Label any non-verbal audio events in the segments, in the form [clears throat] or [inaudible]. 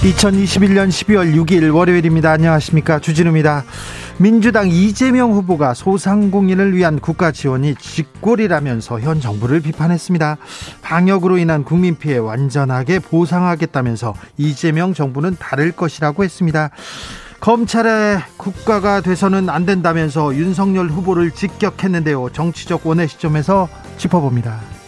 2021년 12월 6일 월요일입니다. 안녕하십니까. 주진우입니다. 민주당 이재명 후보가 소상공인을 위한 국가 지원이 쥐꼬리라면서 현 정부를 비판했습니다. 방역으로 인한 국민 피해 완전하게 보상하겠다면서 이재명 정부는 다를 것이라고 했습니다. 검찰의 국가가 돼서는 안 된다면서 윤석열 후보를 직격했는데요. 정치적 원의 시점에서 짚어봅니다.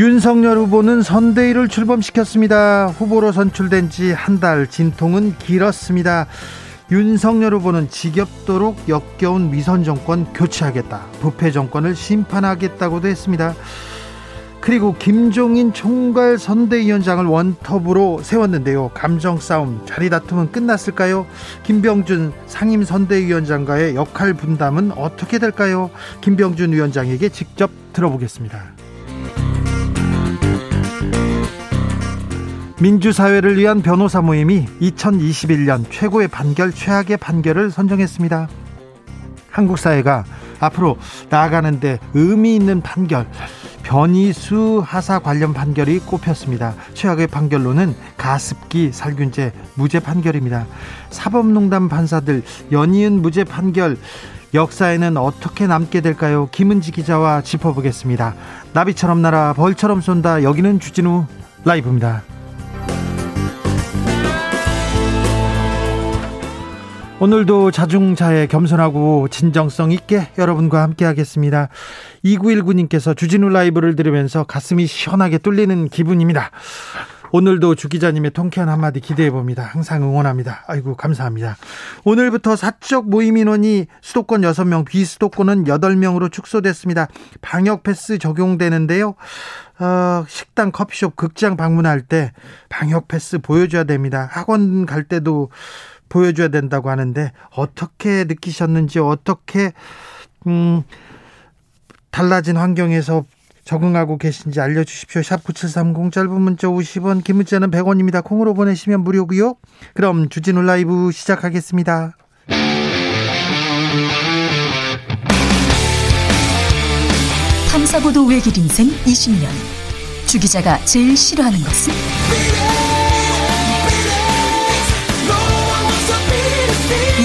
윤석열 후보는 선대위를 출범시켰습니다. 후보로 선출된 지 한 달 진통은 길었습니다. 윤석열 후보는 지겹도록 역겨운 위선 정권 교체하겠다. 부패 정권을 심판하겠다고도 했습니다. 그리고 김종인 총괄 선대위원장을 원톱으로 세웠는데요. 감정 싸움, 자리 다툼은 끝났을까요? 김병준 상임 선대위원장과의 역할 분담은 어떻게 될까요? 김병준 위원장에게 직접 들어보겠습니다. 민주사회를 위한 변호사 모임이 2021년 최고의 판결, 최악의 판결을 선정했습니다. 한국 사회가 앞으로 나아가는데 의미 있는 판결, 변이수 하사 관련 판결이 꼽혔습니다. 최악의 판결로는 가습기 살균제 무죄 판결입니다. 사법농단 판사들 연이은 무죄 판결 역사에는 어떻게 남게 될까요? 김은지 기자와 짚어보겠습니다. 나비처럼 날아 벌처럼 쏜다. 여기는 주진우 라이브입니다. 오늘도 자중자애 겸손하고 진정성 있게 여러분과 함께 하겠습니다. 2919님께서 주진우 라이브를 들으면서 가슴이 시원하게 뚫리는 기분입니다. 오늘도 주 기자님의 통쾌한 한마디 기대해 봅니다. 항상 응원합니다. 아이고, 감사합니다. 오늘부터 사적 모임 인원이 수도권 6명, 비수도권은 8명으로 축소됐습니다. 방역 패스 적용되는데요. 어, 식당, 커피숍, 극장 방문할 때 방역 패스 보여줘야 됩니다. 학원 갈 때도 보여줘야 된다고 하는데 어떻게 느끼셨는지 어떻게 음 달라진 환경에서 적응하고 계신지 알려주십시오. 샵9730 짧은 문자 50원 긴 문자는 100원입니다. 콩으로 보내시면 무료고요. 그럼 주진우 라이브 시작하겠습니다. 탐사보도 외길 인생 20년 주 기자가 제일 싫어하는 것은?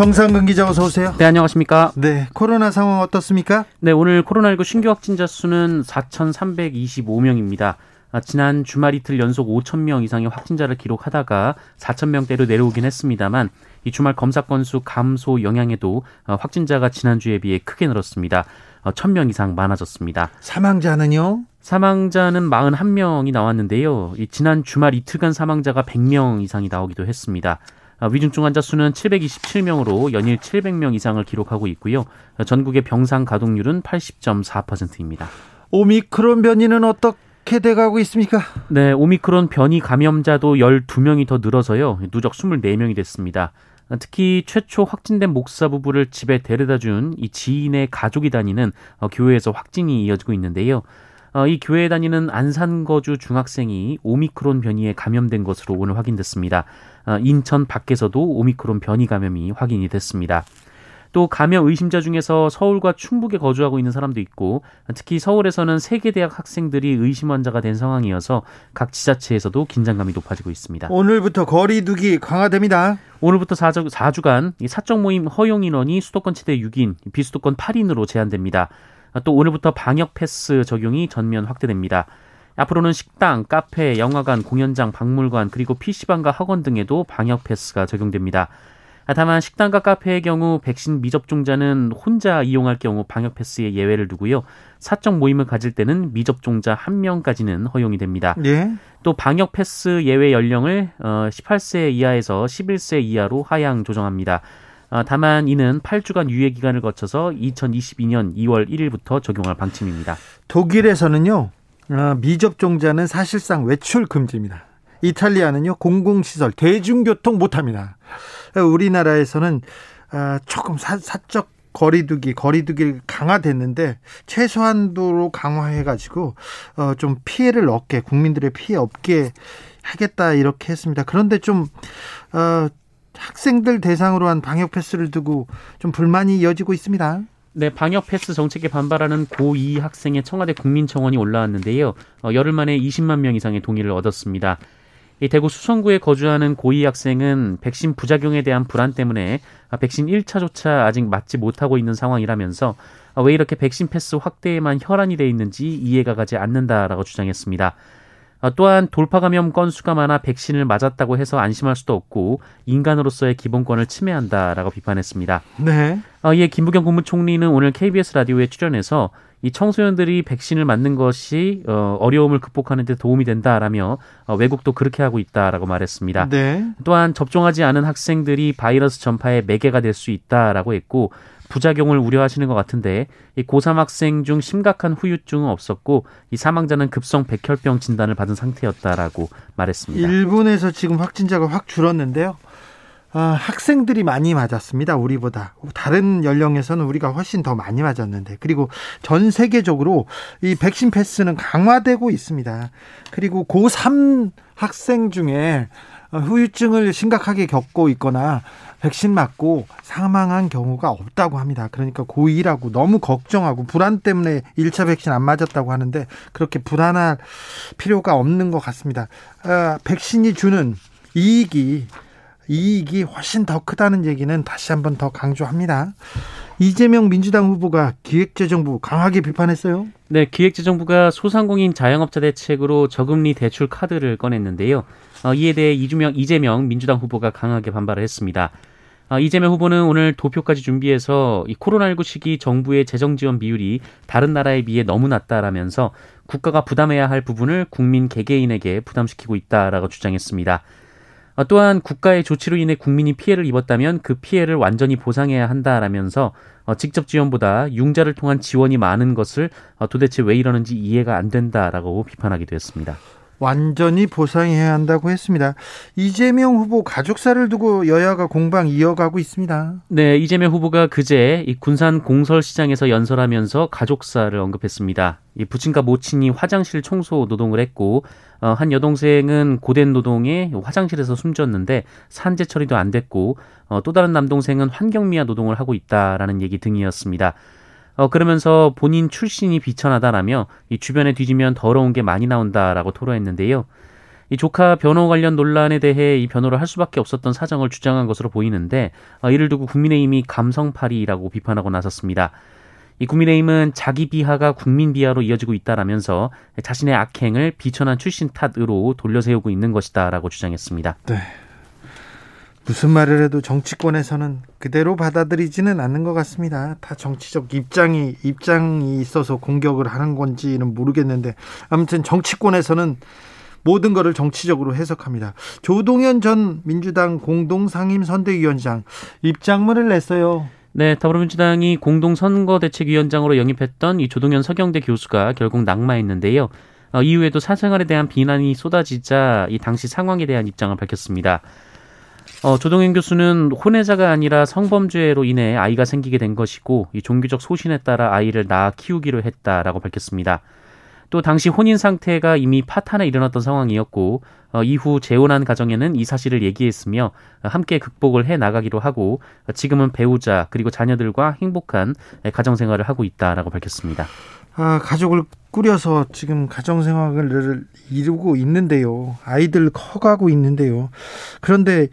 정상근 기자 어서 오세요. 네, 안녕하십니까? 네, 코로나 상황 어떻습니까? 네, 오늘 코로나19 신규 확진자 수는 4,325명입니다. 아, 지난 주말 이틀 연속 5천 명 이상의 확진자를 기록하다가 4천 명대로 내려오긴 했습니다만 이 주말 검사 건수 감소 영향에도 어, 확진자가 지난주에 비해 크게 늘었습니다. 1,000명 어, 이상 많아졌습니다. 사망자는요? 사망자는 41명이 나왔는데요. 이 지난 주말 이틀간 사망자가 100명 이상이 나오기도 했습니다. 아, 위중증 환자 수는 727명으로 연일 700명 이상을 기록하고 있고요. 전국의 병상 가동률은 80.4%입니다. 오미크론 변이는 어떻게 돼가고 있습니까? 네, 오미크론 변이 감염자도 12명이 더 늘어서요. 누적 24명이 됐습니다. 특히 최초 확진된 목사 부부를 집에 데려다 준 이 지인의 가족이 다니는 어, 교회에서 확진이 이어지고 있는데요. 어, 이 교회에 다니는 안산 거주 중학생이 오미크론 변이에 감염된 것으로 오늘 확인됐습니다. 어, 인천 밖에서도 오미크론 변이 감염이 확인이 됐습니다. 또 감염 의심자 중에서 서울과 충북에 거주하고 있는 사람도 있고 특히 서울에서는 세계대학 학생들이 의심 환자가 된 상황이어서 각 지자체에서도 긴장감이 높아지고 있습니다. 오늘부터 거리두기 강화됩니다. 오늘부터 4주, 간 사적 모임 허용 인원이 수도권 최대 6인, 비수도권 8인으로 제한됩니다. 또 오늘부터 방역 패스 적용이 전면 확대됩니다. 앞으로는 식당, 카페, 영화관, 공연장, 박물관 그리고 PC방과 학원 등에도 방역 패스가 적용됩니다. 다만 식당과 카페의 경우 백신 미접종자는 혼자 이용할 경우 방역 패스에 예외를 두고요. 사적 모임을 가질 때는 미접종자 한 명까지는 허용이 됩니다. 예. 또 방역 패스 예외 연령을 18세 어, 이하에서 11세 이하로 하향 조정합니다. 어, 다만 이는 8주간 유예 기간을 거쳐서 2022년 2월 1일부터 적용할 방침입니다. 독일에서는요. 어, 미접종자는 사실상 외출 금지입니다. 이탈리아는요 공공시설 대중교통 못합니다. 우리나라에서는 아, 조금 사, 사적 거리두기 거리두기 강화됐는데 최소한도로 강화해가지고 어, 좀 피해를 얻게 국민들의 피해 없게 하겠다 이렇게 했습니다. 그런데 좀 어, 학생들 대상으로 한 방역 패스를 두고 좀 불만이 이어지고 있습니다. 네, 방역 패스 정책에 반발하는 고2 학생의 청와대 국민청원이 올라왔는데요. 어, 열흘 만에 20만 명 이상의 동의를 얻었습니다. 이 대구 수성구에 거주하는 고2 학생은 백신 부작용에 대한 불안 때문에 백신 1차조차 아직 맞지 못하고 있는 상황이라면서 왜 이렇게 백신 패스 확대에만 혈안이 돼 있는지 이해가 가지 않는다라고 주장했습니다. 또한 돌파 감염 건수가 많아 백신을 맞았다고 해서 안심할 수도 없고 인간으로서의 기본권을 침해한다라고 비판했습니다. 네. 이에 김부겸 국무총리는 오늘 KBS 라디오에 출연해서 이 청소년들이 백신을 맞는 것이 어, 어려움을 극복하는 데 도움이 된다라며 어, 외국도 그렇게 하고 있다라고 말했습니다. 네. 또한 접종하지 않은 학생들이 바이러스 전파의 매개가 될 수 있다라고 했고 부작용을 우려하시는 것 같은데 이 고3 학생 중 심각한 후유증은 없었고 이 사망자는 급성 백혈병 진단을 받은 상태였다라고 말했습니다. 일본에서 지금 확진자가 확 줄었는데요. 아, 학생들이 많이 맞았습니다. 우리보다. 다른 연령에서는 우리가 훨씬 더 많이 맞았는데. 그리고 전 세계적으로 이 백신 패스는 강화되고 있습니다. 그리고 고3 학생 중에 후유증을 심각하게 겪고 있거나 백신 맞고 사망한 경우가 없다고 합니다. 그러니까 고2라고 너무 걱정하고 불안 때문에 1차 백신 안 맞았다고 하는데 그렇게 불안할 필요가 없는 것 같습니다. 아, 백신이 주는 이익이 이익이 훨씬 더 크다는 얘기는 다시 한번 더 강조합니다. 이재명 민주당 후보가 기획재정부 강하게 비판했어요. 네, 기획재정부가 소상공인 자영업자 대책으로 저금리 대출 카드를 꺼냈는데요. 어, 이에 대해 이주명, 이재명 민주당 후보가 강하게 반발을 했습니다. 어, 이재명 후보는 오늘 도표까지 준비해서 이 코로나19 시기 정부의 재정 지원 비율이 다른 나라에 비해 너무 낮다라면서 국가가 부담해야 할 부분을 국민 개개인에게 부담시키고 있다라고 주장했습니다. 어, 또한 국가의 조치로 인해 국민이 피해를 입었다면 그 피해를 완전히 보상해야 한다라면서 어, 직접 지원보다 융자를 통한 지원이 많은 것을 어, 도대체 왜 이러는지 이해가 안 된다라고 비판하기도 했습니다. 완전히 보상해야 한다고 했습니다. 이재명 후보 가족사를 두고 여야가 공방 이어가고 있습니다. 네, 이재명 후보가 그제 이 군산 공설시장에서 연설하면서 가족사를 언급했습니다. 이 부친과 모친이 화장실 청소 노동을 했고 어, 한 여동생은 고된 노동에 화장실에서 숨졌는데 산재 처리도 안 됐고 어, 또 다른 남동생은 환경미화 노동을 하고 있다라는 얘기 등이었습니다. 어, 그러면서 본인 출신이 비천하다라며 이 주변에 뒤지면 더러운 게 많이 나온다라고 토로했는데요. 이 조카 변호 관련 논란에 대해 이 변호를 할 수밖에 없었던 사정을 주장한 것으로 보이는데 어, 이를 두고 국민의힘이 감성팔이라고 비판하고 나섰습니다. 이 국민의힘은 자기 비하가 국민 비하로 이어지고 있다라면서 자신의 악행을 비천한 출신 탓으로 돌려세우고 있는 것이다라고 주장했습니다. 네. 무슨 말을 해도 정치권에서는 그대로 받아들이지는 않는 것 같습니다. 다 정치적 입장이 입장이 있어서 공격을 하는 건지는 모르겠는데 아무튼 정치권에서는 모든 것을 정치적으로 해석합니다. 조동현 전 민주당 공동 상임 선대위원장 입장문을 냈어요. 네, 더불어민주당이 공동 선거대책위원장으로 영입했던 이 조동현 서경대 교수가 결국 낙마했는데요. 어, 이후에도 사생활에 대한 비난이 쏟아지자 이 당시 상황에 대한 입장을 밝혔습니다. 어, 조동현 교수는 혼외자가 아니라 성범죄로 인해 아이가 생기게 된 것이고 이 종교적 소신에 따라 아이를 낳아 키우기로 했다라고 밝혔습니다. 또 당시 혼인 상태가 이미 파탄에 일어났던 상황이었고 어, 이후 재혼한 가정에는 이 사실을 얘기했으며 함께 극복을 해 나가기로 하고 지금은 배우자 그리고 자녀들과 행복한 가정 생활을 하고 있다라고 밝혔습니다. 아, 가족을 꾸려서 지금 가정 생활을 이루고 있는데요. 아이들 커가고 있는데요. 그런데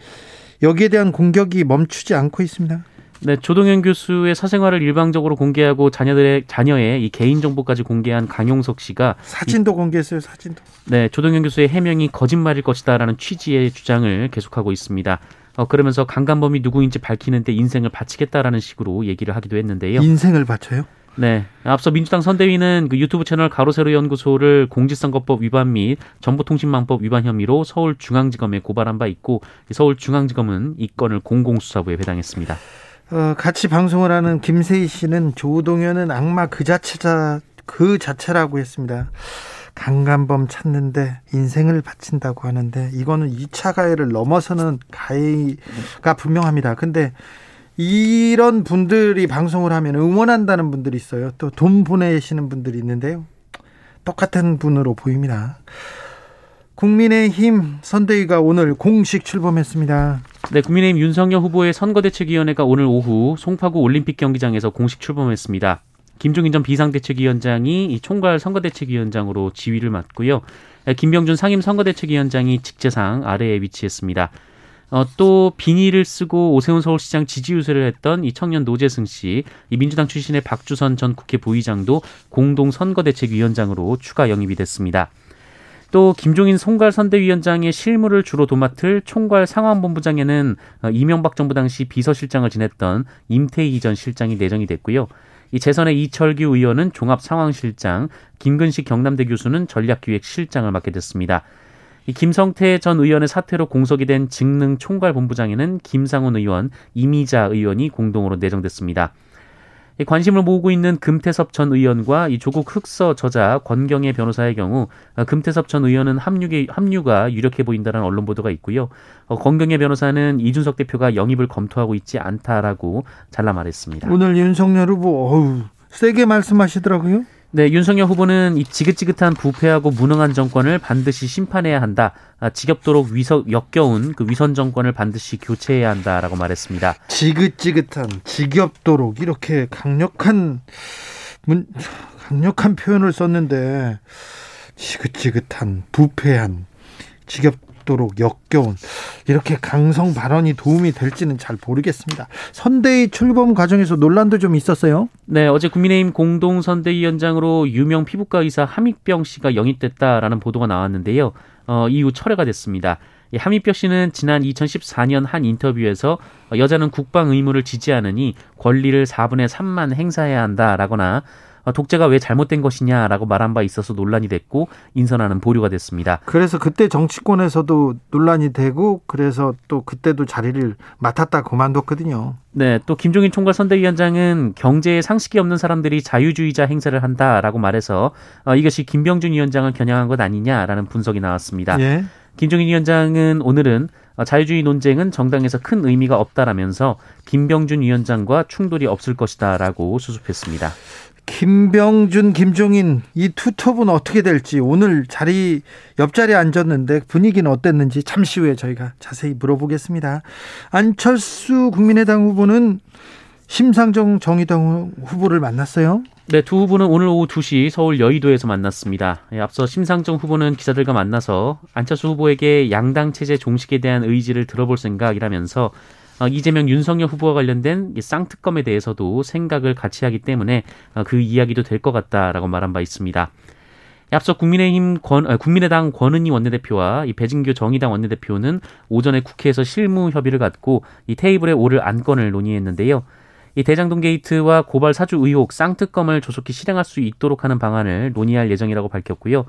여기에 대한 공격이 멈추지 않고 있습니다. 네, 조동현 교수의 사생활을 일방적으로 공개하고 자녀들의 자녀의 이 개인 정보까지 공개한 강용석 씨가 사진도 이, 공개했어요. 사진도. 네, 조동현 교수의 해명이 거짓말일 것이다라는 취지의 주장을 계속하고 있습니다. 어, 그러면서 강간범이 누구인지 밝히는데 인생을 바치겠다라는 식으로 얘기를 하기도 했는데요. 인생을 바쳐요? 네. 앞서 민주당 선대위는 그 유튜브 채널 가로세로 연구소를 공직선거법 위반 및 정보통신망법 위반 혐의로 서울중앙지검에 고발한 바 있고 서울중앙지검은 이 건을 공공수사부에 배당했습니다. 어, 같이 방송을 하는 김세희 씨는 조동현은 악마 그 자체자 그 자체라고 했습니다. 강간범 찾는데 인생을 바친다고 하는데 이거는 2차 가해를 넘어서는 가해가 분명합니다. 근데 이런 분들이 방송을 하면 응원한다는 분들이 있어요. 또 돈 보내시는 분들이 있는데요. 똑같은 분으로 보입니다. 국민의힘 선대위가 오늘 공식 출범했습니다. 네, 국민의힘 윤석열 후보의 선거대책위원회가 오늘 오후 송파구 올림픽 경기장에서 공식 출범했습니다. 김종인 전 비상대책위원장이 이 총괄 선거대책위원장으로 지휘를 맡고요. 김병준 상임 선거대책위원장이 직제상 아래에 위치했습니다. 어, 또 비닐을 쓰고 오세훈 서울시장 지지 유세를 했던 이 청년 노재승 씨, 이 민주당 출신의 박주선 전 국회 부의장도 공동 선거대책위원장으로 추가 영입이 됐습니다. 또 김종인 총괄 선대위원장의 실무를 주로 도맡을 총괄 상황본부장에는 어, 이명박 정부 당시 비서실장을 지냈던 임태희 전 실장이 내정이 됐고요. 이 재선의 이철규 의원은 종합상황실장, 김근식 경남대 교수는 전략기획실장을 맡게 됐습니다. 이 김성태 전 의원의 사퇴로 공석이 된 직능 총괄 본부장에는 김상훈 의원, 이미자 의원이 공동으로 내정됐습니다. 관심을 모으고 있는 금태섭 전 의원과 이 조국 흑서 저자 권경혜 변호사의 경우 어, 금태섭 전 의원은 합류가, 합류가 유력해 보인다는 언론 보도가 있고요. 어, 권경혜 변호사는 이준석 대표가 영입을 검토하고 있지 않다라고 잘라 말했습니다. 오늘 윤석열 후보 어우, 세게 말씀하시더라고요. 네, 윤석열 후보는 이 지긋지긋한 부패하고 무능한 정권을 반드시 심판해야 한다. 아, 지겹도록 위서, 역겨운 그 위선 정권을 반드시 교체해야 한다라고 말했습니다. 지긋지긋한, 지겹도록 이렇게 강력한 문, 강력한 표현을 썼는데 지긋지긋한, 부패한, 지겹 있도록 역겨운 이렇게 강성 발언이 도움이 될지는 잘 모르겠습니다. 선대위 출범 과정에서 논란도 좀 있었어요. 네, 어제 국민의힘 공동 선대위원장으로 유명 피부과 의사 함익병 씨가 영입됐다라는 보도가 나왔는데요. 어, 이후 철회가 됐습니다. 함익병 씨는 지난 2014년 한 인터뷰에서 여자는 국방 의무를 지지하느니 권리를 4분의 3만 행사해야 한다라거나 어, 독재가 왜 잘못된 것이냐라고 말한 바 있어서 논란이 됐고 인선하는 보류가 됐습니다. 그래서 그때 정치권에서도 논란이 되고 그래서 또 그때도 자리를 맡았다 그만뒀거든요. 네, 또 김종인 총괄 선대위원장은 경제에 상식이 없는 사람들이 자유주의자 행사를 한다라고 말해서 어, 이것이 김병준 위원장을 겨냥한 것 아니냐라는 분석이 나왔습니다. 예. 김종인 위원장은 오늘은 어, 자유주의 논쟁은 정당에서 큰 의미가 없다라면서 김병준 위원장과 충돌이 없을 것이다라고 수습했습니다. 김병준, 김종인 이 투톱은 어떻게 될지 오늘 자리 옆자리에 앉았는데 분위기는 어땠는지 잠시 후에 저희가 자세히 물어보겠습니다. 안철수 국민의당 후보는 심상정 정의당 후보를 만났어요. 네, 두 후보는 오늘 오후 2시 서울 여의도에서 만났습니다. 예, 앞서 심상정 후보는 기자들과 만나서 안철수 후보에게 양당 체제 종식에 대한 의지를 들어볼 생각이라면서 어, 이재명 윤석열 후보와 관련된 쌍특검에 대해서도 생각을 같이 하기 때문에 어, 그 이야기도 될 것 같다라고 말한 바 있습니다. 앞서 국민의힘 권, 아, 국민의당 권은희 원내대표와 이 배진교 정의당 원내대표는 오전에 국회에서 실무 협의를 갖고 이 테이블에 오를 안건을 논의했는데요. 이 대장동 게이트와 고발 사주 의혹 쌍특검을 조속히 실행할 수 있도록 하는 방안을 논의할 예정이라고 밝혔고요.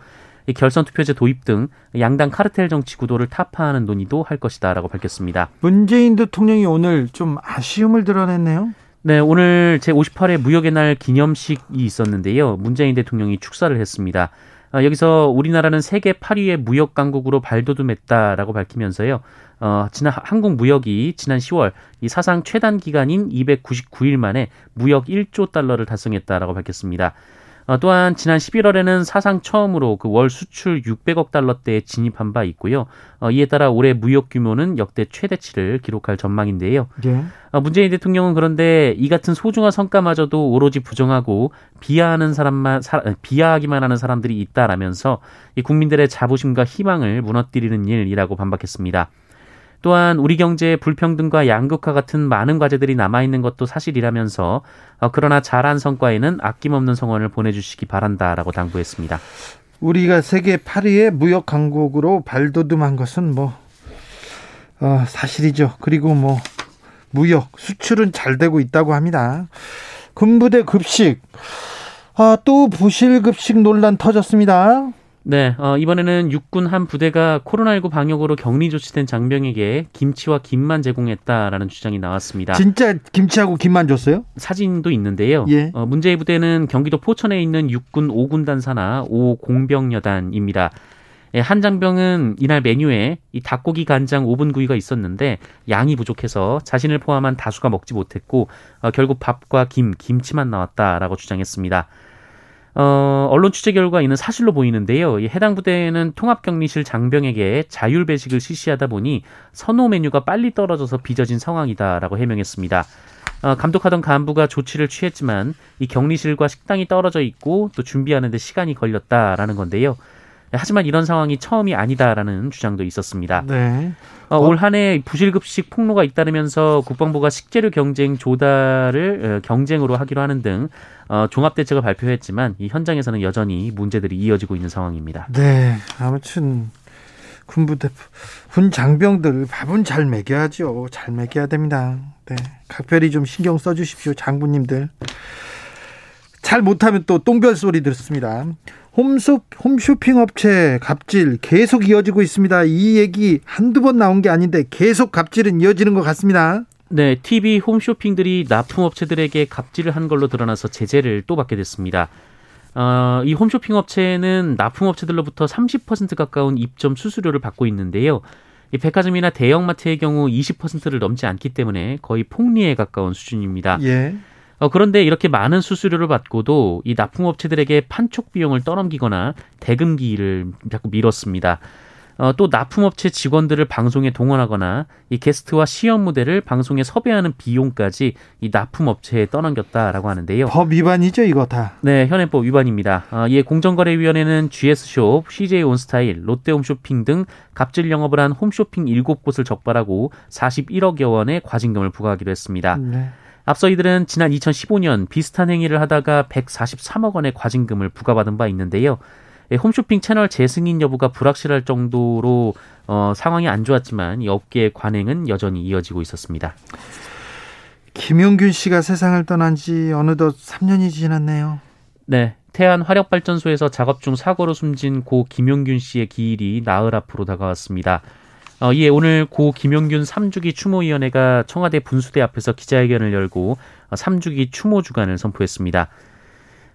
결선 투표제 도입 등 양당 카르텔 정치 구도를 타파하는 논의도 할 것이다라고 밝혔습니다. 문재인 대통령이 오늘 좀 아쉬움을 드러냈네요. 네, 오늘 제58회 무역의 날 기념식이 있었는데요. 문재인 대통령이 축사를 했습니다. 아, 여기서 우리나라는 세계 8위의 무역 강국으로 발돋움했다라고 밝히면서요. 어, 지난 한국 무역이 지난 10월 이 사상 최단 기간인 299일 만에 무역 1조 달러를 달성했다라고 밝혔습니다. 어, 또한 지난 11월에는 사상 처음으로 그 월 수출 600억 달러대에 진입한 바 있고요. 어, 이에 따라 올해 무역 규모는 역대 최대치를 기록할 전망인데요. 예. 어, 문재인 대통령은 그런데 이 같은 소중한 성과마저도 오로지 부정하고 비하하는 사람만 사, 비하하기만 하는 사람들이 있다라면서 이 국민들의 자부심과 희망을 무너뜨리는 일이라고 반박했습니다. 또한 우리 경제에 불평등과 양극화 같은 많은 과제들이 남아있는 것도 사실이라면서 어, 그러나 잘한 성과에는 아낌없는 성원을 보내주시기 바란다라고 당부했습니다. 우리가 세계 8위의 무역 강국으로 발돋움한 것은 뭐 어, 사실이죠. 그리고 뭐 무역 수출은 잘 되고 있다고 합니다. 군부대 급식 아, 또 부실 급식 논란 터졌습니다. 네, 어, 이번에는 육군 한 부대가 코로나19 방역으로 격리 조치된 장병에게 김치와 김만 제공했다라는 주장이 나왔습니다. 진짜 김치하고 김만 줬어요? 사진도 있는데요. 예. 어, 문제의 부대는 경기도 포천에 있는 육군 5군단 산하 5공병여단입니다. 예, 한 장병은 이날 메뉴에 이 닭고기 간장 오븐 구이가 있었는데 양이 부족해서 자신을 포함한 다수가 먹지 못했고 어, 결국 밥과 김, 김치만 나왔다라고 주장했습니다. 어, 언론 취재 결과 이는 사실로 보이는데요. 이 해당 부대는 통합격리실 장병에게 자율 배식을 실시하다 보니 선호 메뉴가 빨리 떨어져서 빚어진 상황이다라고 해명했습니다. 어, 감독하던 간부가 조치를 취했지만 이 격리실과 식당이 떨어져 있고 또 준비하는데 시간이 걸렸다라는 건데요. 하지만 이런 상황이 처음이 아니다라는 주장도 있었습니다. 네. 어, 어? 올 한 해 부실급식 폭로가 잇따르면서 국방부가 식재료 경쟁 조달을 어, 경쟁으로 하기로 하는 등 어, 종합 대책을 발표했지만 이 현장에서는 여전히 문제들이 이어지고 있는 상황입니다. 네, 아무튼 군부대 군 장병들 밥은 잘 먹여야죠. 잘 먹여야 됩니다. 네, 각별히 좀 신경 써주십시오, 장군님들. 잘 못하면 또 똥별 소리 듣습니다. 홈쇼, 홈쇼핑 업체 갑질 계속 이어지고 있습니다. 이 얘기 한두 번 나온 게 아닌데 계속 갑질은 이어지는 것 같습니다. 네, TV 홈쇼핑들이 납품업체들에게 갑질을 한 걸로 드러나서 제재를 또 받게 됐습니다. 어, 이 홈쇼핑 업체는 납품업체들로부터 30% 가까운 입점 수수료를 받고 있는데요. 이 백화점이나 대형마트의 경우 20%를 넘지 않기 때문에 거의 폭리에 가까운 수준입니다. 예. 어, 그런데 이렇게 많은 수수료를 받고도 이 납품업체들에게 판촉 비용을 떠넘기거나 대금기를 자꾸 미뤘습니다. 어, 또 납품업체 직원들을 방송에 동원하거나 이 게스트와 시연 무대를 방송에 섭외하는 비용까지 이 납품업체에 떠넘겼다라고 하는데요. 법 위반이죠, 이거 다. 네, 현행법 위반입니다. 어, 이에 공정거래위원회는 GS숍, CJ 온스타일, 롯데홈쇼핑 등 갑질 영업을 한 홈쇼핑 7곳을 적발하고 41억여 원의 과징금을 부과하기로 했습니다. 네. 앞서 이들은 지난 2015년 비슷한 행위를 하다가 143억 원의 과징금을 부과받은 바 있는데요. 예, 홈쇼핑 채널 재승인 여부가 불확실할 정도로 어, 상황이 안 좋았지만 이 업계의 관행은 여전히 이어지고 있었습니다. 김용균 씨가 세상을 떠난 지 어느덧 3년이 지났네요. 네. 태안 화력발전소에서 작업 중 사고로 숨진 고 김용균 씨의 기일이 나흘 앞으로 다가왔습니다. 어, 이에 오늘 고 김용균 3주기 추모위원회가 청와대 분수대 앞에서 기자회견을 열고 3주기 어, 추모 주간을 선포했습니다.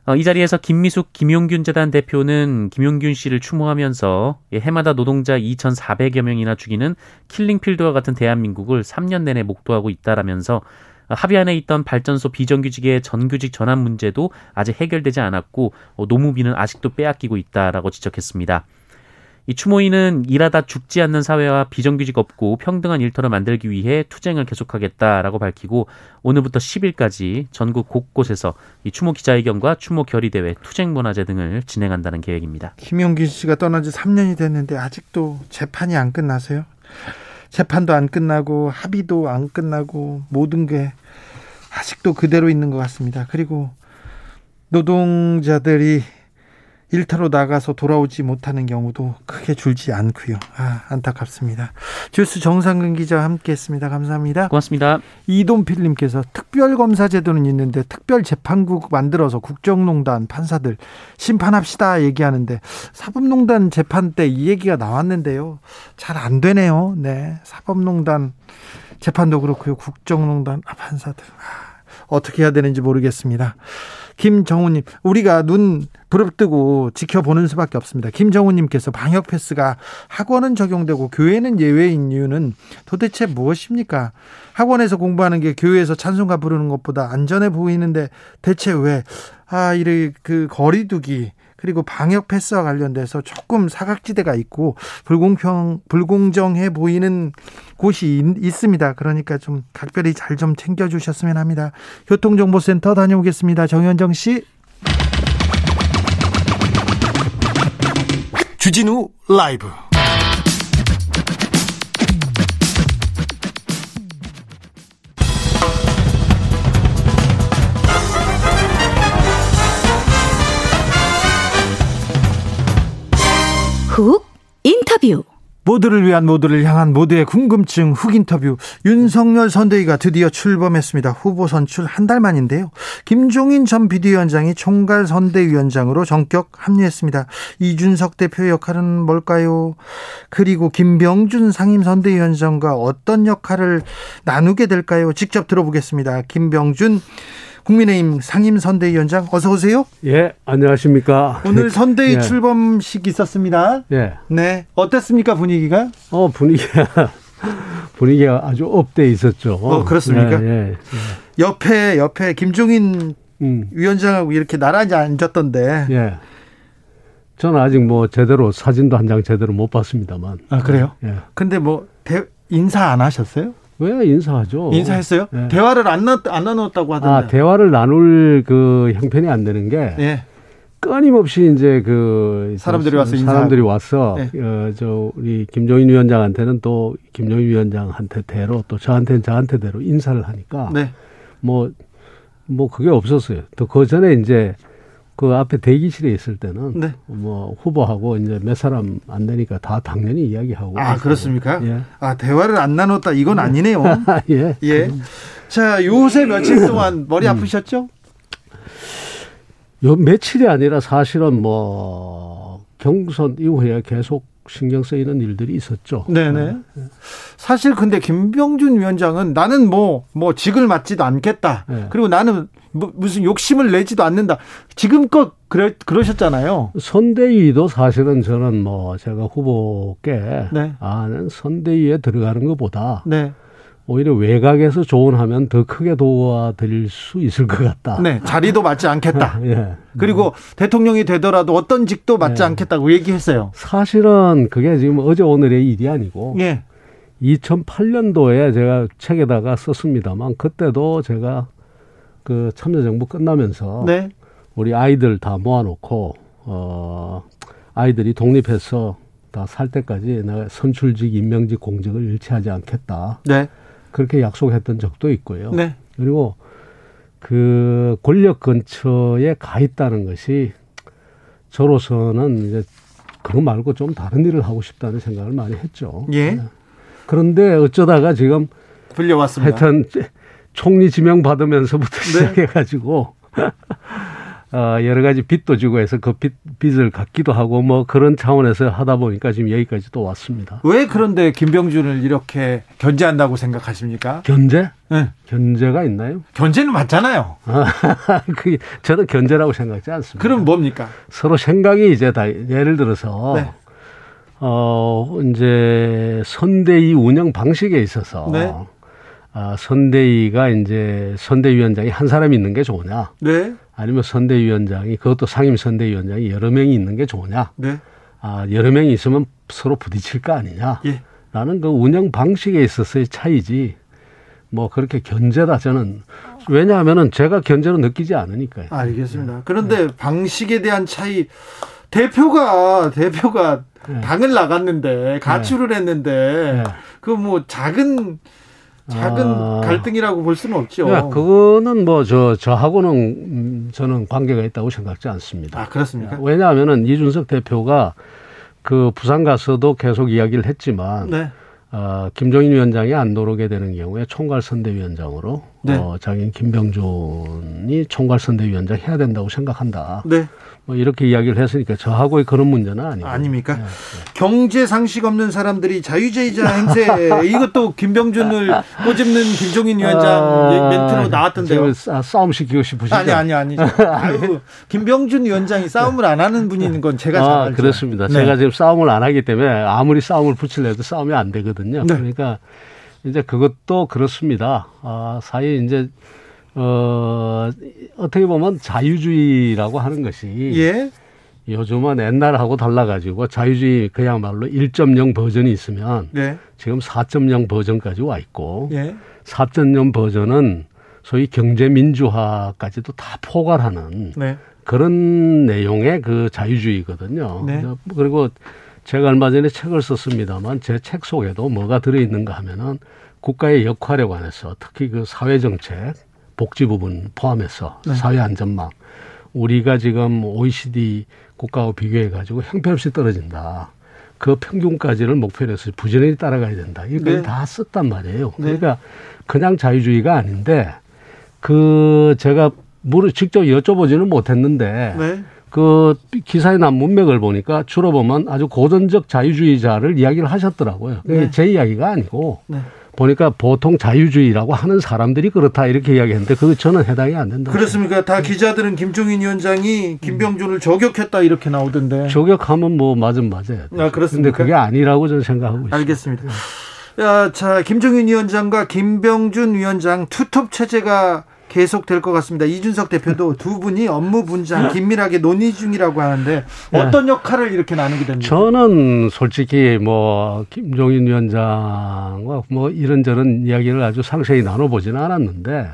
어, 이 자리에서 김미숙 김용균 재단 대표는 김용균 씨를 추모하면서 해마다 노동자 2,400여 명이나 죽이는 킬링필드와 같은 대한민국을 3년 내내 목도하고 있다라면서 합의안에 있던 발전소 비정규직의 전규직 전환 문제도 아직 해결되지 않았고 어, 노무비는 아직도 빼앗기고 있다라고 지적했습니다. 이 추모인은 일하다 죽지 않는 사회와 비정규직 없고 평등한 일터를 만들기 위해 투쟁을 계속하겠다라고 밝히고 오늘부터 10일까지 전국 곳곳에서 이 추모 기자회견과 추모 결의 대회, 투쟁 문화제 등을 진행한다는 계획입니다. 김용기 씨가 떠난 지 3년이 됐는데 아직도 재판이 안 끝나세요? 재판도 안 끝나고 합의도 안 끝나고 모든 게 아직도 그대로 있는 것 같습니다. 그리고 노동자들이 일터로 나가서 돌아오지 못하는 경우도 크게 줄지 않고요. 아, 안타깝습니다. 주스 정상근 기자와 함께했습니다. 감사합니다. 고맙습니다. 이동필님께서 특별 검사 제도는 있는데 특별 재판국 만들어서 국정농단 판사들 심판합시다 얘기하는데 사법농단 재판 때 이 얘기가 나왔는데요. 잘 안 되네요. 네, 사법농단 재판도 그렇고요. 국정농단 아, 판사들 아, 어떻게 해야 되는지 모르겠습니다. 김정우님, 우리가 눈 부릅뜨고 지켜보는 수밖에 없습니다. 김정우님께서 방역 패스가 학원은 적용되고 교회는 예외인 이유는 도대체 무엇입니까? 학원에서 공부하는 게 교회에서 찬송가 부르는 것보다 안전해 보이는데 대체 왜, 아, 이래 그 거리두기, 그리고 방역 패스와 관련돼서 조금 사각지대가 있고 불공평 불공정해 보이는 곳이 있, 습니다 그러니까 좀 각별히 잘 좀 챙겨 주셨으면 합니다. 교통정보센터 다녀오겠습니다. 정현정 씨. 주진우 라이브 훅 인터뷰. 모두를 위한 모두를 향한 모두의 궁금증 훅 인터뷰 윤석열 선대위가 드디어 출범했습니다. 후보 선출 한 달 만인데요. 김종인 전 비대위원장이 총괄 선대위원장으로 전격 합류했습니다. 이준석 대표 역할은 뭘까요? 그리고 김병준 상임 선대위원장과 어떤 역할을 나누게 될까요? 직접 들어보겠습니다. 김병준 국민의힘 상임 선대위원장 어서 오세요. 예, 안녕하십니까. 오늘 [laughs] 선대위 예. 출범식 있었습니다. 예. 네, 어땠습니까 분위기가? 어, 분위기가, [laughs] 분위기가 아주 up돼 있었죠. 어, 그렇습니까? 예, 예. 옆에 옆에 김종인 음, 위원장하고 이렇게 나란히 앉았던데. 예. 저는 아직 뭐 제대로 사진도 한 장 제대로 못 봤습니다만. 아 그래요? 예. 근데 뭐 대, 인사 안 하셨어요? 왜 인사하죠? 인사했어요? 예. 대화를 안, 나, 안 나눴다고 하던데. 아, 대화를 나눌 그 형편이 안 되는 게 예. 끊임없이 이제 그 사람들이 와서 인사하고. 사람들이 와서 네. 어, 저 우리 김종인 위원장한테는 또 김종인 위원장한테 대로 또 저한테는 저한테 대로 인사를 하니까 네. 뭐, 뭐 그게 없었어요. 또 그 전에 이제 그 앞에 대기실에 있을 때는 네. 뭐 후보하고 이제 몇 사람 안 되니까 다 당연히 이야기하고. 아 그렇습니까? 예. 아 대화를 안 나눴다 이건 아니네요. [laughs] 예. 예. 자 요새 며칠 동안 머리 아프셨죠? 요 며칠이 아니라 사실은 뭐 경선 이후에 계속 신경 쓰이는 일들이 있었죠. 네네. 사실 근데 김병준 위원장은 나는 뭐, 뭐 직을 맡지도 않겠다. 네. 그리고 나는 뭐 무슨 욕심을 내지도 않는다. 지금껏 그래, 그러셨잖아요. 선대위도 사실은 저는 뭐 제가 후보께 네. 아는 선대위에 들어가는 것보다 네. 오히려 외곽에서 조언하면 더 크게 도와드릴 수 있을 것 같다. 네. 자리도 맞지 않겠다. [laughs] 예. 그리고 대통령이 되더라도 어떤 직도 맞지 네. 않겠다고 얘기했어요. 사실은 그게 지금 어제 오늘의 일이 아니고 예. 2008년도에 제가 책에다가 썼습니다만 그때도 제가 그 참여정부 끝나면서 네. 우리 아이들 다 모아놓고 어 아이들이 독립해서 다 살 때까지 내가 선출직 임명직 공직을 일치하지 않겠다 네. 그렇게 약속했던 적도 있고요. 네. 그리고 그 권력 근처에 가 있다는 것이 저로서는 이제 그거 말고 좀 다른 일을 하고 싶다는 생각을 많이 했죠. 예. 그런데 어쩌다가 지금 불려왔습니다. 하여튼 총리 지명 받으면서부터 네. 시작해가지고 [laughs] 어, 여러 가지 빚도 주고 해서 그 빚, 빚을 갚기도 하고 뭐 그런 차원에서 하다 보니까 지금 여기까지 또 왔습니다. 왜 그런데 김병준을 이렇게 견제한다고 생각하십니까? 견제? 네. 견제가 있나요? 견제는 맞잖아요. [laughs] 그 저는 견제라고 생각하지 않습니다. 그럼 뭡니까? 서로 생각이 이제 다 예를 들어서 네. 어 이제 선대위 운영 방식에 있어서 네. 아, 선대위가 이제 선대위원장이 한 사람이 있는 게 좋으냐 네. 아니면 선대위원장이 그것도 상임 선대위원장이 여러 명이 있는 게 좋으냐 네. 아 여러 명이 있으면 서로 부딪힐 거 아니냐 예. 라는 그 운영 방식에 있어서의 차이지 뭐 그렇게 견제다 저는 왜냐하면은 제가 견제로 느끼지 않으니까요. 알겠습니다. 그런데 방식에 대한 차이 대표가 대표가 네. 당을 나갔는데 가출을 했는데 네. 그뭐 작은 작은 아. 갈등이라고 볼 수는 없죠. 야, 그거는 뭐 저 저하고는 음, 저는 관계가 있다고 생각지 않습니다. 아 그렇습니까? 왜냐하면은 이준석 대표가 그 부산 가서도 계속 이야기를 했지만 네. 어, 김종인 위원장이 안 들어오게 되는 경우에 총괄 선대위원장으로 네. 어, 자기는 김병준이 총괄선대위원장 해야 된다고 생각한다. 네. 뭐 이렇게 이야기를 했으니까 저하고의 그런 문제는 아니고. 아닙니까? 네. 경제 상식 없는 사람들이 자유주의자 행세 [laughs] 이것도 김병준을 꼬집는 김종인 위원장 아, 멘트로 나왔던데요. 싸- 싸움 시키고 싶으시죠? 아니 아니 아니. [laughs] 아유, 김병준 위원장이 싸움을 안 하는 분인 건 제가 잘 아, 알죠. 그렇습니다. 네. 제가 지금 싸움을 안 하기 때문에 아무리 싸움을 붙이려도 싸움이 안 되거든요. 네. 그러니까 이제 그것도 그렇습니다. 아, 사실 이제 어, 어떻게 보면 자유주의라고 하는 것이 예. 요즘은 옛날하고 달라가지고 자유주의 그야말로 1.0 버전이 있으면 네. 지금 4.0 버전까지 와 있고 예. 4.0 버전은 소위 경제 민주화까지도 다 포괄하는 네. 그런 내용의 그 자유주의거든요. 네. 그리고 제가 얼마 전에 책을 썼습니다만 제 책 속에도 뭐가 들어있는가 하면은 국가의 역할에 관해서 특히 그 사회정책, 복지 부분 포함해서 네. 사회안전망 우리가 지금 OECD 국가와 비교해 가지고 형편없이 떨어진다. 그 평균까지를 목표로 해서 부지런히 따라가야 된다. 이걸 네. 다 썼단 말이에요. 네. 그러니까 그냥 자유주의가 아닌데 그 제가 물을 직접 여쭤보지는 못했는데 네. 그 기사에 난 문맥을 보니까 주로 보면 아주 고전적 자유주의자를 이야기를 하셨더라고요. 그게 네. 제 이야기가 아니고 네. 보니까 보통 자유주의라고 하는 사람들이 그렇다 이렇게 이야기했는데 그거 저는 해당이 안 된다. 그렇습니까? 다 기자들은 김종인 위원장이 김병준을 저격했다 이렇게 나오던데. 저격하면 뭐 맞은 맞아야 돼. 아, 그렇습니까? 근데 그게 아니라고 저는 생각하고 있습니다. 알겠습니다. 야, 자, 김종인 위원장과 김병준 위원장 투톱 체제가 계속 될 것 같습니다. 이준석 대표도 두 분이 업무 분장 긴밀하게 논의 중이라고 하는데 어떤 역할을 이렇게 나누게 됩니까? 저는 솔직히 뭐 김종인 위원장과 뭐 이런저런 이야기를 아주 상세히 나눠보지는 않았는데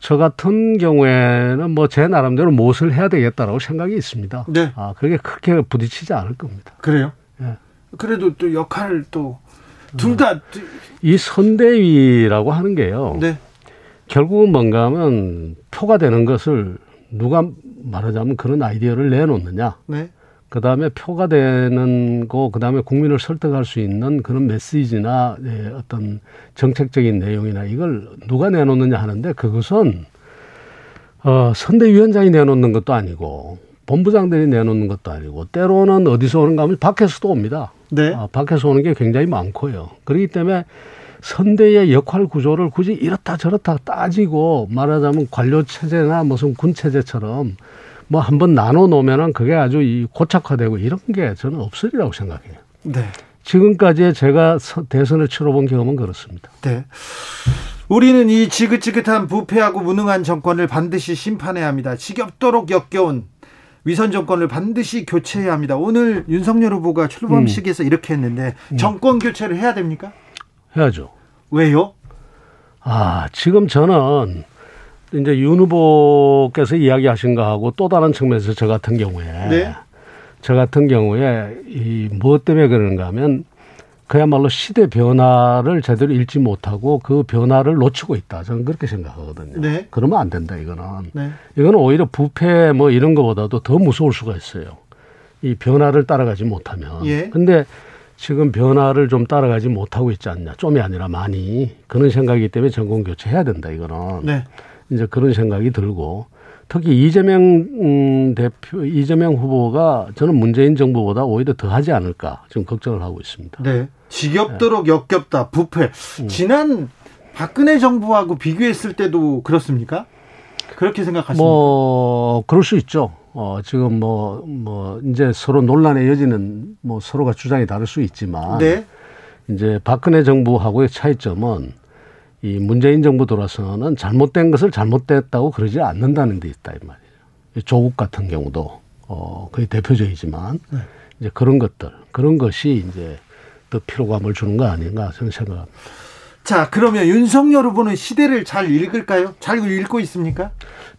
저 같은 경우에는 뭐 제 나름대로 무엇을 해야 되겠다라고 생각이 있습니다. 네. 아 그게 크게 부딪히지 않을 겁니다. 그래요? 예. 그래도 또 역할을 또 둘 다 이 선대위라고 하는 게요. 네. 결국은 뭔가 하면 표가 되는 것을 누가 말하자면 그런 아이디어를 내놓느냐. 네. 그 다음에 표가 되는 거, 그 다음에 국민을 설득할 수 있는 그런 메시지나 예, 어떤 정책적인 내용이나 이걸 누가 내놓느냐 하는데 그것은 어, 선대위원장이 내놓는 것도 아니고 본부장들이 내놓는 것도 아니고 때로는 어디서 오는가 하면 밖에서도 옵니다. 네. 아, 밖에서 오는 게 굉장히 많고요. 그렇기 때문에 선대의 역할 구조를 굳이 이렇다 저렇다 따지고 말하자면 관료 체제나 무슨 군 체제처럼 뭐 한번 나눠 놓으면은 그게 아주 이 고착화되고 이런 게 저는 없으리라고 생각해요. 네. 지금까지 제가 서- 대선을 치러본 경험은 그렇습니다. 네. 우리는 이 지긋지긋한 부패하고 무능한 정권을 반드시 심판해야 합니다. 지겹도록 역겨운 위선 정권을 반드시 교체해야 합니다. 오늘 윤석열 후보가 출범식에서 이렇게 했는데 정권 교체를 해야 됩니까? 해야죠. 왜요? 아, 지금 저는 이제 윤 후보께서 이야기하신 거하고 또 다른 측면에서 저 같은 경우에 네. 저 같은 경우에 이 무엇 때문에 그런가 하면 그야말로 시대 변화를 제대로 읽지 못하고 그 변화를 놓치고 있다. 저는 그렇게 생각하거든요. 네. 그러면 안 된다, 이거는. 네. 이거는 오히려 부패 뭐 이런 것보다도 더 무서울 수가 있어요. 이 변화를 따라가지 못하면. 예. 근데 지금 변화를 좀 따라가지 못하고 있지 않냐. 좀이 아니라 많이. 그런 생각이기 때문에 정권 교체해야 된다, 이거는. 네. 이제 그런 생각이 들고 특히 이재명 음, 대표, 이재명 후보가 저는 문재인 정부보다 오히려 더 하지 않을까 지금 걱정을 하고 있습니다. 네. 지겹도록 역겹다. 부패. 지난 박근혜 정부하고 비교했을 때도 그렇습니까? 그렇게 생각하십니까? 뭐 그럴 수 있죠. 어, 지금 뭐, 뭐, 이제 서로 논란의 여지는 뭐 서로가 주장이 다를 수 있지만. 네. 이제 박근혜 정부하고의 차이점은 이 문재인 정부 들어서는 잘못된 것을 잘못됐다고 그러지 않는다는 데 있다, 이 말이에요. 이 조국 같은 경우도, 어, 거의 대표적이지만, 네. 이제 그런 것들, 그런 것이 이제 더 피로감을 주는 거 아닌가 저는 생각합니다. 자, 그러면 윤석열 후보는 시대를 잘 읽을까요? 잘 읽고 있습니까?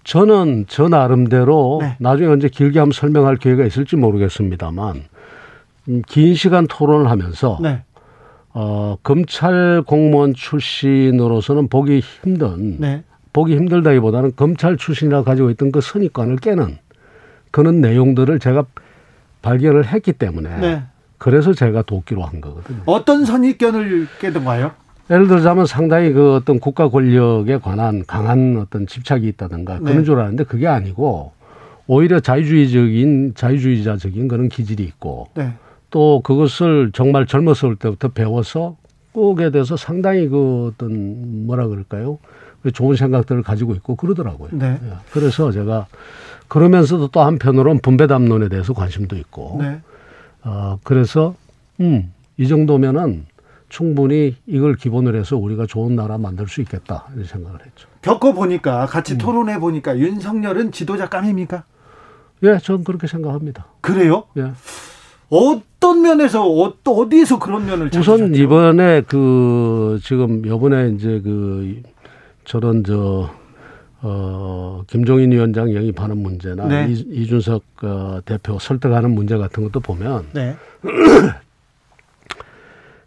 저는 저 나름대로 네. 나중에 언제 길게 한번 설명할 기회가 있을지 모르겠습니다만 음, 긴 시간 토론을 하면서 네. 어, 검찰 공무원 출신으로서는 보기 힘든 네. 보기 힘들다기보다는 검찰 출신이라 가지고 있던 그 선입관을 깨는 그런 내용들을 제가 발견을 했기 때문에 네. 그래서 제가 돕기로 한 거거든요. 어떤 선입견을 깨던가요? 예를 들자면 상당히 그 어떤 국가 권력에 관한 강한 어떤 집착이 있다든가 그런 네. 줄 알았는데 그게 아니고 오히려 자유주의적인 자유주의자적인 그런 기질이 있고 네. 또 그것을 정말 젊었을 때부터 배워서 꼭에 대해서 상당히 그 어떤 뭐라 그럴까요? 그 좋은 생각들을 가지고 있고 그러더라고요. 네. 예. 그래서 제가 그러면서도 또 한편으로는 분배담론에 대해서 관심도 있고 네. 어, 그래서, 음, 이 정도면은 충분히 이걸 기본으로 해서 우리가 좋은 나라 만들 수 있겠다. 이런 생각을 했죠. 겪어보니까, 같이 음. 토론해보니까 윤석열은 지도자 깜입니까? 예, 저는 그렇게 생각합니다. 그래요? 예. 어떤 면에서, 어, 또 어디에서 그런 면을 우선 찾으셨죠? 이번에 그, 지금 요번에 이제 그, 저런 저, 어, 김종인 위원장 영입하는 문제나 네. 이, 이준석 어, 대표 설득하는 문제 같은 것도 보면 네. [clears throat] [clears throat]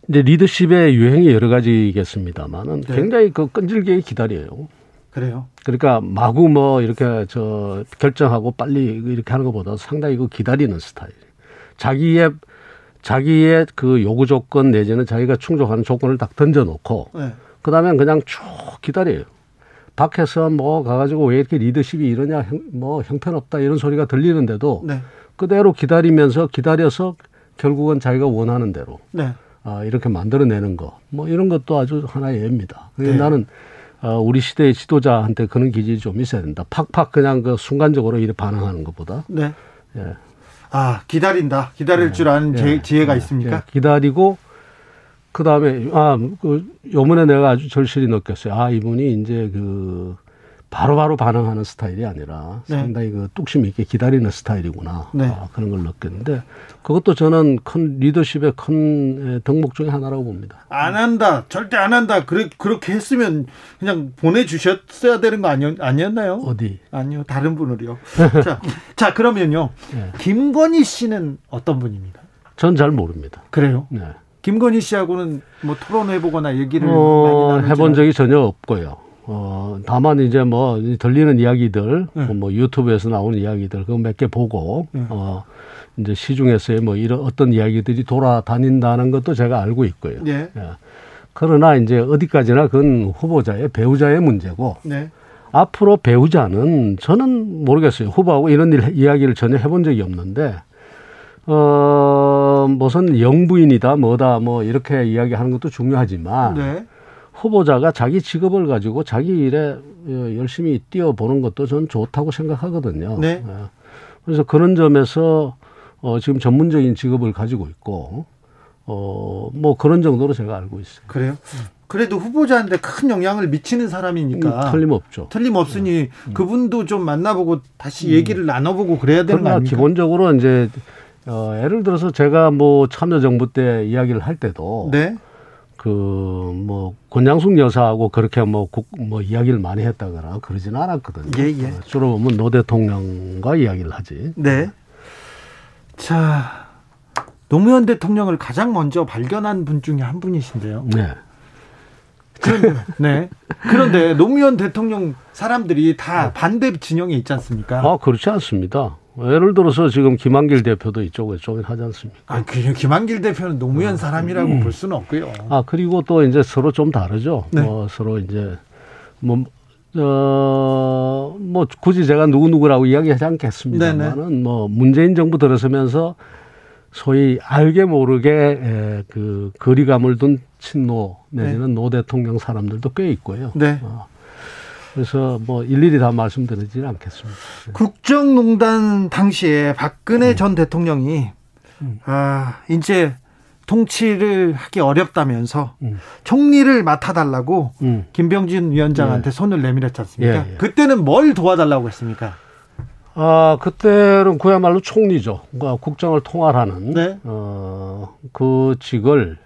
이제 리더십의 유행이 여러 가지겠습니다만은 네. 굉장히 그 끈질기게 기다려요. 그래요. 그러니까 마구 뭐 이렇게 저 결정하고 빨리 이렇게 하는 것보다 상당히 그 기다리는 스타일. 자기의 자기의 그 요구 조건 내지는 자기가 충족하는 조건을 딱 던져놓고 네. 그다음에 그냥 쭉 기다려요. 밖에서 뭐 가가지고 왜 이렇게 리더십이 이러냐, 형, 뭐 형편없다 이런 소리가 들리는데도 네. 그대로 기다리면서 기다려서 결국은 자기가 원하는 대로 네. 아, 이렇게 만들어내는 거, 뭐 이런 것도 아주 하나의 예입니다. 그래서 네. 나는 어, 우리 시대의 지도자한테 그런 기질이 좀 있어야 된다. 팍팍 그냥 그 순간적으로 이렇게 반응하는 것보다. 네. 예. 아, 기다린다. 기다릴 줄 아는 제- 예. 지혜가 예. 있습니까? 예. 기다리고 그 다음에 아 그 요번에 내가 아주 절실히 느꼈어요. 아 이분이 이제 그 바로바로 반응하는 스타일이 아니라 네. 상당히 그 뚝심 있게 기다리는 스타일이구나. 네. 아, 그런 걸 느꼈는데 그것도 저는 큰 리더십의 큰 예, 덕목 중에 하나라고 봅니다. 안 한다. 절대 안 한다. 그래, 그렇게 했으면 그냥 보내주셨어야 되는 거 아니, 아니었나요? 어디? 아니요. 다른 분을요. [laughs] 자, 자, 그러면요. 예. 김건희 씨는 어떤 분입니다? 전 잘 모릅니다. 그래요? 네. 김건희 씨하고는 뭐 토론해보거나 얘기를 어, 해본 적이 전혀 없고요. 어, 다만 이제 뭐 들리는 이야기들, 네. 뭐 유튜브에서 나오는 이야기들 그거 몇 개 보고 네. 어, 이제 시중에서의 뭐 이런 어떤 이야기들이 돌아다닌다는 것도 제가 알고 있고요. 예. 예. 그러나 이제 어디까지나 그건 후보자의 배우자의 문제고 네. 앞으로 배우자는 저는 모르겠어요. 후보하고 이런 일, 이야기를 전혀 해본 적이 없는데 어 무슨 영부인이다 뭐다 뭐 이렇게 이야기하는 것도 중요하지만 네. 후보자가 자기 직업을 가지고 자기 일에 어, 열심히 뛰어보는 것도 저는 좋다고 생각하거든요. 네. 예. 그래서 그런 점에서 어, 지금 전문적인 직업을 가지고 있고 어, 뭐 그런 정도로 제가 알고 있어요. 그래요? 그래도 후보자한테 큰 영향을 미치는 사람이니까. 음, 틀림없죠. 틀림없으니 그분도 좀 만나보고 다시 얘기를 나눠보고 그래야 되는 거 그러나 아닙니까? 기본적으로 이제 어, 예를 들어서 제가 뭐 참여정부 때 이야기를 할 때도 네. 그뭐 권양숙 여사하고 그렇게 뭐, 국, 뭐 이야기를 많이 했다거나 그러진 않았거든요. 예, 예. 어, 주로 보면 노 대통령과 이야기를 하지. 네. 자, 노무현 대통령을 가장 먼저 발견한 분 중에 한 분이신데요. 네. 그런데, [laughs] 네. 그런데 노무현 대통령 사람들이 다 반대 진영에 있지 않습니까? 아 그렇지 않습니다. 예를 들어서 지금 김한길 대표도 이쪽에 쪽에 하지 않습니까? 아, 그 김한길 대표는 노무현 사람이라고 볼 수는 없고요. 아 그리고 또 이제 서로 좀 다르죠. 네. 뭐 서로 이제 뭐. 어, 뭐, 굳이 제가 누구 누구라고 이야기하지 않겠습니다만은, 뭐, 문재인 정부 들어서면서 소위 알게 모르게, 에, 그, 거리감을 둔 친노, 내지는 노 대통령 사람들도 꽤 있고요. 네. 어, 그래서 뭐, 일일이 다 말씀드리지는 않겠습니다. 국정농단 당시에 음. 박근혜 전 대통령이 아 이제 통치를 하기 어렵다면서 음. 총리를 맡아달라고 음. 김병진 위원장한테 손을 내밀었지 않습니까? 예, 예. 그때는 뭘 도와달라고 했습니까? 아, 그때는 그야말로 총리죠. 그러니까 국정을 통할하는 네. 어, 그 직을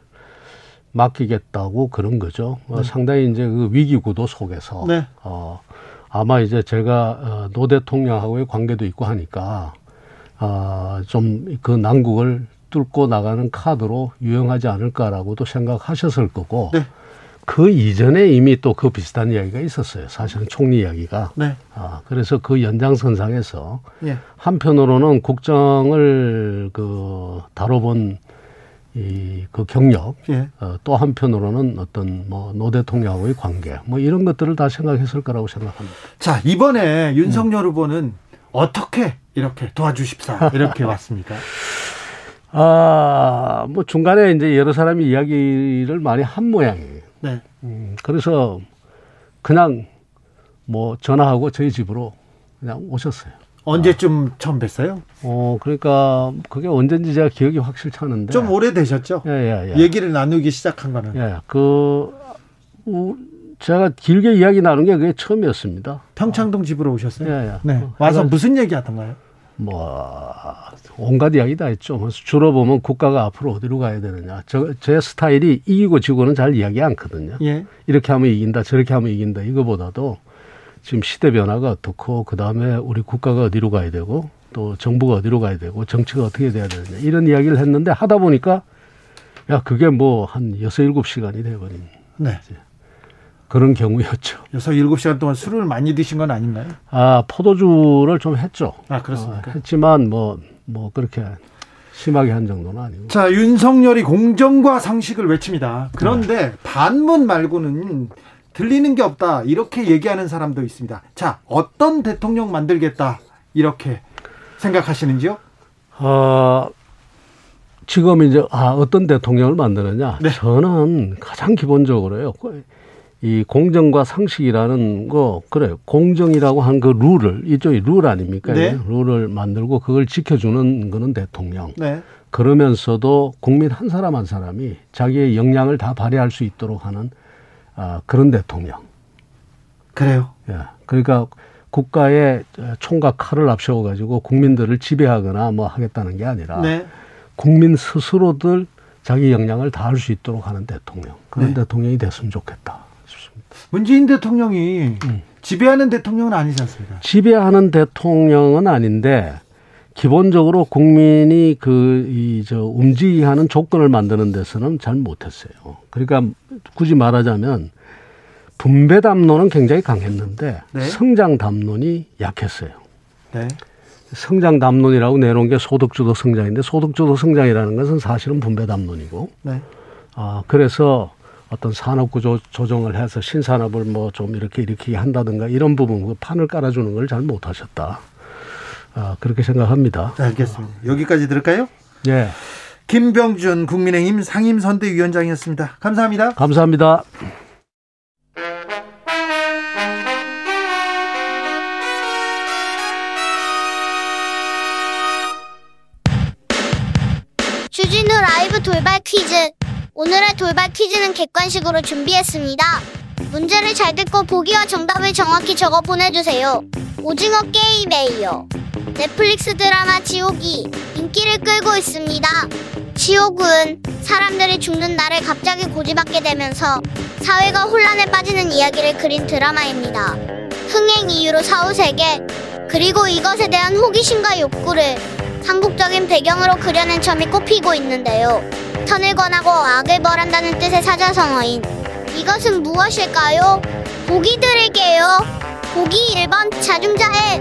맡기겠다고 그런 거죠. 어, 상당히 이제 그 위기 구도 속에서 네. 어, 아마 이제 제가 어, 노 대통령하고의 관계도 있고 하니까 아, 좀 그 난국을 뚫고 나가는 카드로 유용하지 않을까라고도 생각하셨을 거고 네. 그 이전에 이미 또 그 비슷한 이야기가 있었어요. 사실은 총리 이야기가. 네. 아, 그래서 그 연장선상에서 예. 한편으로는 국정을 그 다뤄본 이 그 경력, 예. 어, 또 한편으로는 어떤 뭐 노 대통령하고의 관계, 뭐 이런 것들을 다 생각했을 거라고 생각합니다. 자 이번에 윤석열 후보는 어떻게 이렇게 도와주십사 이렇게 [laughs] 왔습니까? 아, 뭐 중간에 이제 여러 사람이 이야기를 많이 한 모양이에요. 네. 음, 그래서 그냥 뭐 전화하고 저희 집으로 그냥 오셨어요. 언제쯤 처음 뵀어요? 어, 그러니까 그게 언젠지 제가 기억이 확실치 않은데. 좀 오래되셨죠? 예, 예, 예. 얘기를 나누기 시작한 거는 예, 그, 우- 제가 길게 이야기 나눈 게 그게 처음이었습니다. 평창동 집으로 오셨어요? 예, 예. 네. 어, 와서 무슨 얘기 하던가요? 뭐, 온갖 이야기 다 했죠. 그래서 주로 보면 국가가 앞으로 어디로 가야 되느냐. 저, 제 스타일이 이기고 지고는 잘 이야기 않거든요. 예. 이렇게 하면 이긴다, 저렇게 하면 이긴다. 이거보다도 지금 시대 변화가 어떻고, 그 다음에 우리 국가가 어디로 가야 되고, 또 정부가 어디로 가야 되고, 정치가 어떻게 돼야 되느냐. 이런 이야기를 했는데 하다 보니까, 야, 그게 뭐 한 여섯, 일곱 시간이 돼버린 네. 그런 경우였죠. 여섯 일곱 시간 동안 술을 많이 드신 건 아닌가요? 아, 포도주를 좀 했죠. 아, 그렇습니까? 어, 했지만 뭐, 뭐 그렇게 심하게 한 정도는 아니고. 자, 윤석열이 공정과 상식을 외칩니다. 그런데 반문 말고는 들리는 게 없다. 이렇게 얘기하는 사람도 있습니다. 자, 어떤 대통령 만들겠다. 이렇게 생각하시는지요? 어, 지금 이제 아 어떤 대통령을 만드느냐? 네. 저는 가장 기본적으로요. 이 공정과 상식이라는 거 그래요. 공정이라고 한 그 룰을 이쪽이 룰 아닙니까? 네. 룰을 만들고 그걸 지켜주는 거는 대통령. 네. 그러면서도 국민 한 사람 한 사람이 자기의 역량을 다 발휘할 수 있도록 하는 아, 그런 대통령. 그래요. 예. 그러니까 국가의 총과 칼을 앞세워 가지고 국민들을 지배하거나 뭐 하겠다는 게 아니라 네. 국민 스스로들 자기 역량을 다할 수 있도록 하는 대통령 그런 네. 대통령이 됐으면 좋겠다 싶습니다. 문재인 대통령이 음. 지배하는 대통령은 아니지 않습니까? 지배하는 대통령은 아닌데 기본적으로 국민이 그 이 저 움직이하는 조건을 만드는 데서는 잘 못했어요. 그러니까 굳이 말하자면 분배 담론은 굉장히 강했는데 네. 성장 담론이 약했어요. 네. 성장 담론이라고 내놓은 게 소득주도 성장인데 소득주도 성장이라는 것은 사실은 분배 담론이고 네. 아 그래서 어떤 산업 구조 조정을 해서 신산업을 뭐 좀 이렇게 이렇게 한다든가 이런 부분 그 판을 깔아주는 걸 잘 못하셨다. 아 그렇게 생각합니다. 자, 알겠습니다. 여기까지 들을까요? 예, 김병준 국민의힘 상임선대위원장이었습니다. 감사합니다. 감사합니다. 주진우 라이브 돌발 퀴즈. 오늘의 돌발 퀴즈는 객관식으로 준비했습니다. 문제를 잘 듣고 보기와 정답을 정확히 적어 보내주세요. 오징어 게임에이요. 넷플릭스 드라마 지옥이 인기를 끌고 있습니다. 지옥은 사람들이 죽는 날을 갑자기 고지받게 되면서 사회가 혼란에 빠지는 이야기를 그린 드라마입니다. 흥행 이유로 사후세계 그리고 이것에 대한 호기심과 욕구를 한국적인 배경으로 그려낸 점이 꼽히고 있는데요. 선을 권하고 악을 벌한다는 뜻의 사자성어인 이것은 무엇일까요? 보기 드릴게요. 보기 1번 자중자애,